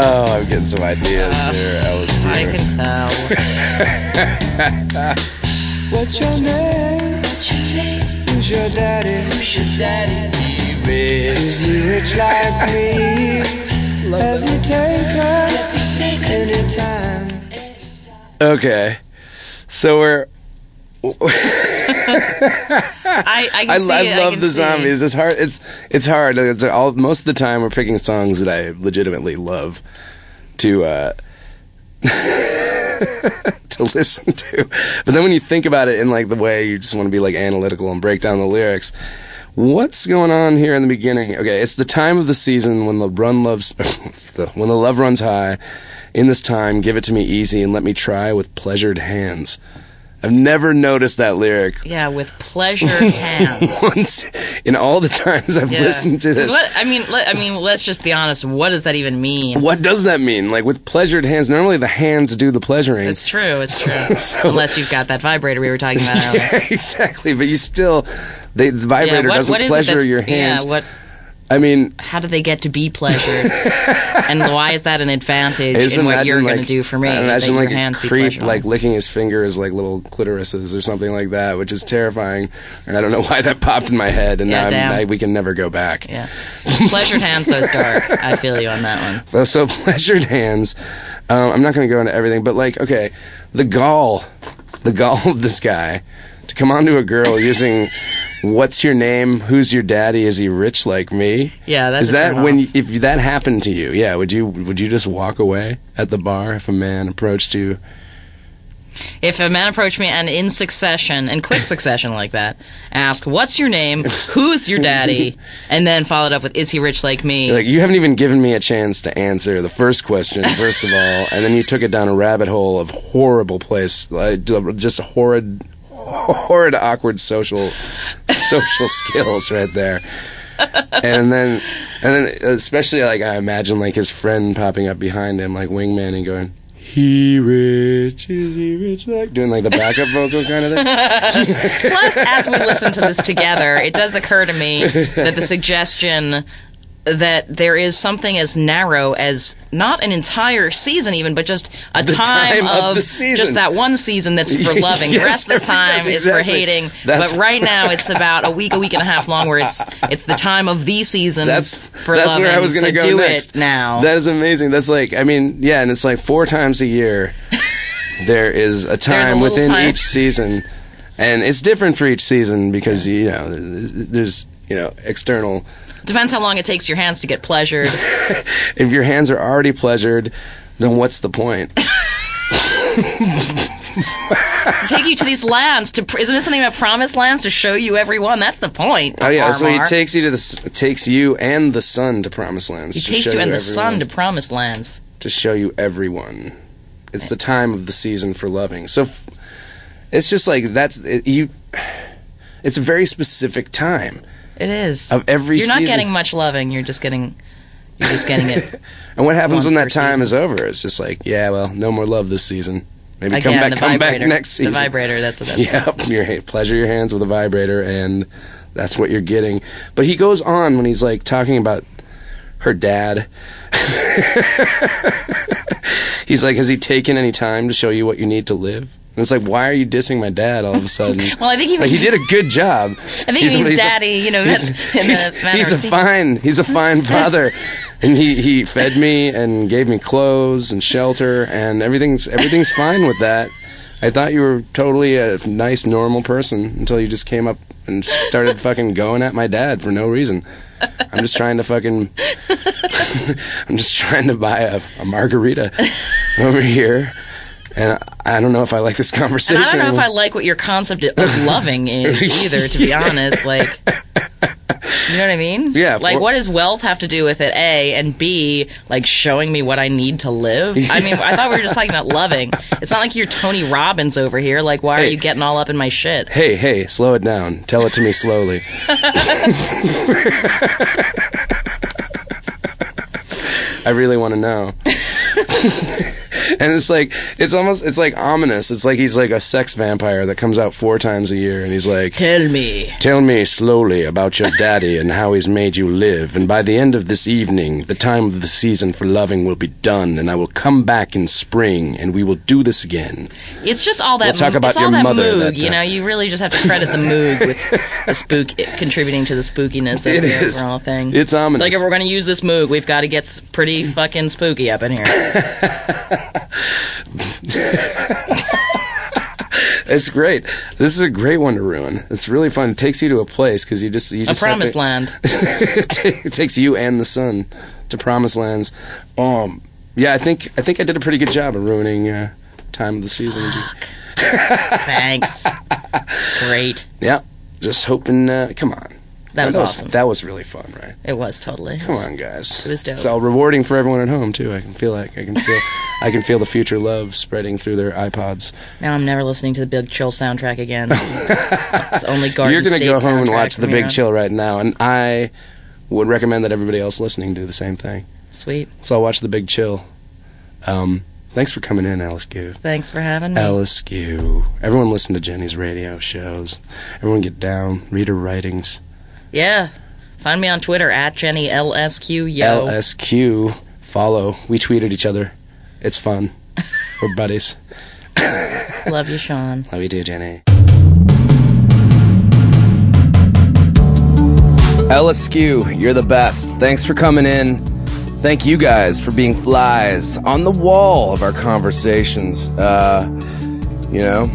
Oh, I'm getting some ideas here, Alice. Uh, I can tell. (laughs) What's your name? Who's your daddy? Who's your daddy? Is he rich like me? Does he take us anytime? Okay, so we're. (laughs) I, I, I, I love can the see. zombies. It's hard. It's it's hard. It's all, most of the time, we're picking songs that I legitimately love to uh, (laughs) to listen to. But then when you think about it in like the way you just want to be like analytical and break down the lyrics, what's going on here in the beginning? Okay, it's the time of the season when the run loves (laughs) the, when the love runs high. In this time, give it to me easy and let me try with pleasured hands. I've never noticed that lyric Yeah, with pleasure (laughs) hands. once in all the times I've Yeah. listened to this. What, I mean, let, I mean, let's just be honest. What does that even mean? What does that mean? Like with pleasured hands, normally the hands do the pleasuring. It's true. It's (laughs) true. So- Unless you've got that vibrator we were talking about (laughs) earlier. yeah, exactly. But you still, they, the vibrator what- doesn't what pleasure your hands. Yeah, what? I mean, How do they get to be pleasured? (laughs) and why is that an advantage in what you're going to do for me? I imagine your like be creep, like licking his fingers like little clitorises or something like that, which is terrifying. And I don't know (laughs) why that popped in my head, and Yeah, now. I, we can never go back. Yeah, pleasured hands though, Star. I feel you on that one. (laughs) So, so pleasured hands. Um, I'm not going to go into everything, but like, okay, the gall, the gall of this guy to come on to a girl using "What's your name? Who's your daddy? Is he rich like me?" Yeah, that's is that when if that happened to you? Yeah, would you would you just walk away at the bar if a man approached you? If a man approached me and in succession, in quick succession like that, ask, "What's your name? Who's your daddy?" (laughs) and then followed up with, "Is he rich like me?" Like you haven't even given me a chance to answer the first question, first of all, (laughs) and then you took it down a rabbit hole of horrible place, like, just a horrid, (laughs) horrid, awkward social, social skills right there. And then, and then, especially like I imagine like his friend popping up behind him, like wingman, and going, "He rich? Is he rich?" Like doing like the backup vocal kind of thing. (laughs) Plus, as we listen to this together, it does occur to me (laughs) that the suggestion that there is something as narrow as not an entire season, even, but just a The time, time of of, the season. just that one season that's for (laughs) loving. the rest of the time yes, is for hating. That's- but right now, it's about a week, a week and a half long, where it's it's the time of the season That's for that's loving. where I was going so to go do next. it now. That is amazing. That's like I mean, yeah, and it's like four times a year. (laughs) there is a time little within time. each season, and it's different for each season because you know there's you know external. Depends how long it takes your hands to get pleasured. (laughs) If your hands are already pleasured, then what's the point? (laughs) to take you to these lands to isn't it something about promised lands to show you everyone that's the point Oh yeah, so he takes you to the takes you and the sun to promised lands. he to takes show you and the sun to promised lands to show you everyone. It's the time of the season for loving. So f- it's just like that's it, you. (sighs) It's a very specific time it is of every you're not season. getting much loving you're just getting You're just getting it. (laughs) And what happens when that time season. is over? It's just like, yeah, well, no more love this season. Maybe Again, come back, come back next season. The vibrator. That's what that's. (laughs) Yep, your pleasure your hands with a vibrator, and that's what you're getting. But he goes on when he's like talking about her dad. (laughs) he's like, has he taken any time to show you what you need to live? And it's like, why are you dissing my dad all of a sudden? (laughs) Well, I think he like, he did a good job. (laughs) I think he means daddy, you know, he's, (laughs) he's, he's a fine, he's a fine father, and he he fed me and gave me clothes and shelter, and everything's everything's fine with that. I thought you were totally a nice, normal person until you just came up and started fucking going at my dad for no reason. I'm just trying to fucking. I'm just trying to buy a, a margarita over here, and I, I don't know if I like this And conversation. I don't know if I like what your concept of (laughs) loving is either. To be honest, like, you know what I mean? Yeah, Like, what does wealth have to do with it? A and B, like showing me what I need to live. I mean, I thought we were just talking about loving. It's not like you're Tony Robbins over here. Like, why are you getting all up in my shit? Hey, hey, slow it down. Tell it to me slowly. (laughs) I really want to know. (laughs) (laughs) and it's like it's almost it's like ominous. It's like he's like a sex vampire that comes out four times a year and he's like Tell me. Tell me slowly about your daddy and how he's made you live, and by the end of this evening, the time of the season for loving will be done, and I will come back in spring, and we will do this again. It's just all that. We'll talk about it's all your that mother moog. you know, you really just have to credit the moog with the spook contributing to the spookiness of It the is. overall thing. It's ominous. Like if we're going to use this moog, we've got to get pretty fucking spooky up in here. (laughs) (laughs) It's great. This is a great one to ruin. It's really fun. It takes you to a place because you just you just have promised to- land. (laughs) it takes you and the sun to promised lands. Um, yeah, I think I think I did a pretty good job of ruining uh, time of the season. Thanks. (laughs) Great. Yeah, just hoping. Uh, come on, That was awesome. That was really fun, right? It was totally. Come was- on, guys. it was dope. It's all rewarding for everyone at home too. I can feel like I can feel (laughs) I can feel the future love spreading through their iPods. Now I'm never listening to the Big Chill soundtrack again. (laughs) it's only Garden You're gonna State go home and watch The Big on. Chill right now, and I would recommend that everybody else listening do the same thing. Sweet. So I'll watch The Big Chill. Um, thanks for coming in, Eliscu. Thanks for having me. Eliscu. Everyone listen to Jenny's radio shows. Everyone get down, read her writings. Yeah. Find me on Twitter at Jenny Eliscu Yo. Eliscu. Follow. We tweet at each other. It's fun. (laughs) We're buddies. (laughs) Love you, Sean. Love you too, Jenny. Eliscu, you're the best. Thanks for coming in. Thank you guys for being flies on the wall of our conversations. Uh, you know,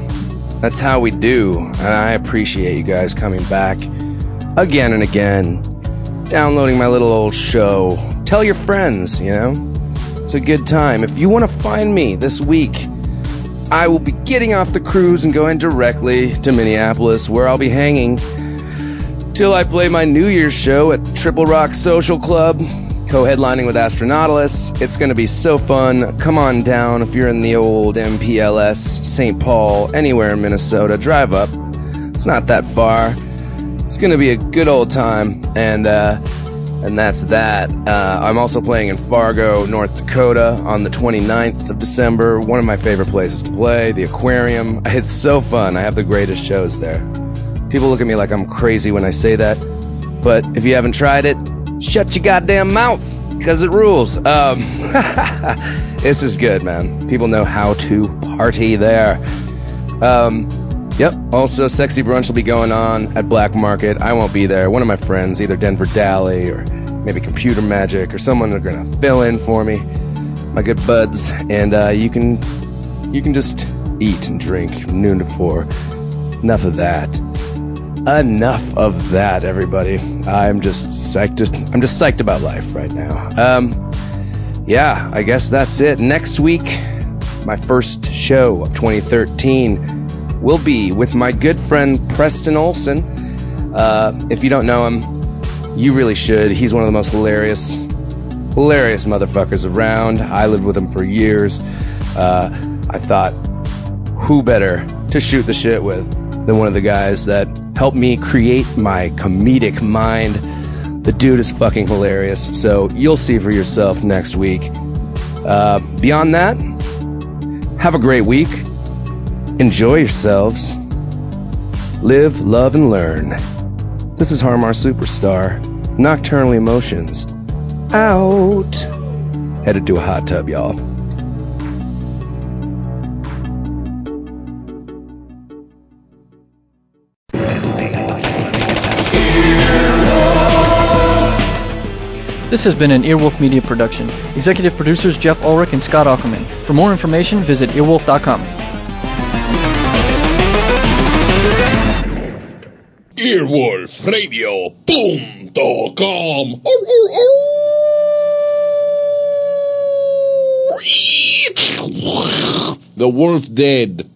that's how we do. And I appreciate you guys coming back again and again, downloading my little old show. Tell your friends, you know, it's a good time. If you want to find me this week, I will be getting off the cruise and going directly to Minneapolis, where I'll be hanging till I play my New Year's show at Triple Rock Social Club, co headlining with Astronautilus. It's going to be so fun. Come on down if you're in the old MPLS, St. Paul, anywhere in Minnesota. Drive up. It's not that far. It's going to be a good old time. And, uh, and that's that. Uh, I'm also playing in Fargo, North Dakota on the 29th of December. One of my favorite places to play, the aquarium. (laughs) It's so fun. I have the greatest shows there. People look at me like I'm crazy when I say that, but if you haven't tried it, shut your goddamn mouth, because it rules. Um, (laughs) this is good, man. People know how to party there. Um, yep. Also, Sexy Brunch will be going on at Black Market. I won't be there. One of my friends, either Denver Dally or maybe Computer Magic or someone are gonna fill in for me. My good buds, and uh, you can you can just eat and drink noon to four. Enough of that. Enough of that, everybody. I'm just psyched. I'm just psyched about life right now. Um, yeah, I guess that's it. Next week, my first show of 2013 will be with my good friend Preston Olson. Uh, if you don't know him, you really should. He's one of the most hilarious, hilarious motherfuckers around. I lived with him for years. Uh, I thought, who better to shoot the shit with than one of the guys that helped me create my comedic mind The dude is fucking hilarious. So you'll see for yourself next week. Uh, beyond that, have a great week. Enjoy yourselves. Live, love, and learn. This is Har Mar Superstar. Nocturnal Emotions. Out. Headed to a hot tub, y'all. This has been an Earwolf Media production. Executive producers Jeff Ulrich and Scott Aukerman. For more information, visit earwolf.com. earwolfradio.com. Oh, oh, oh. The wolf dead.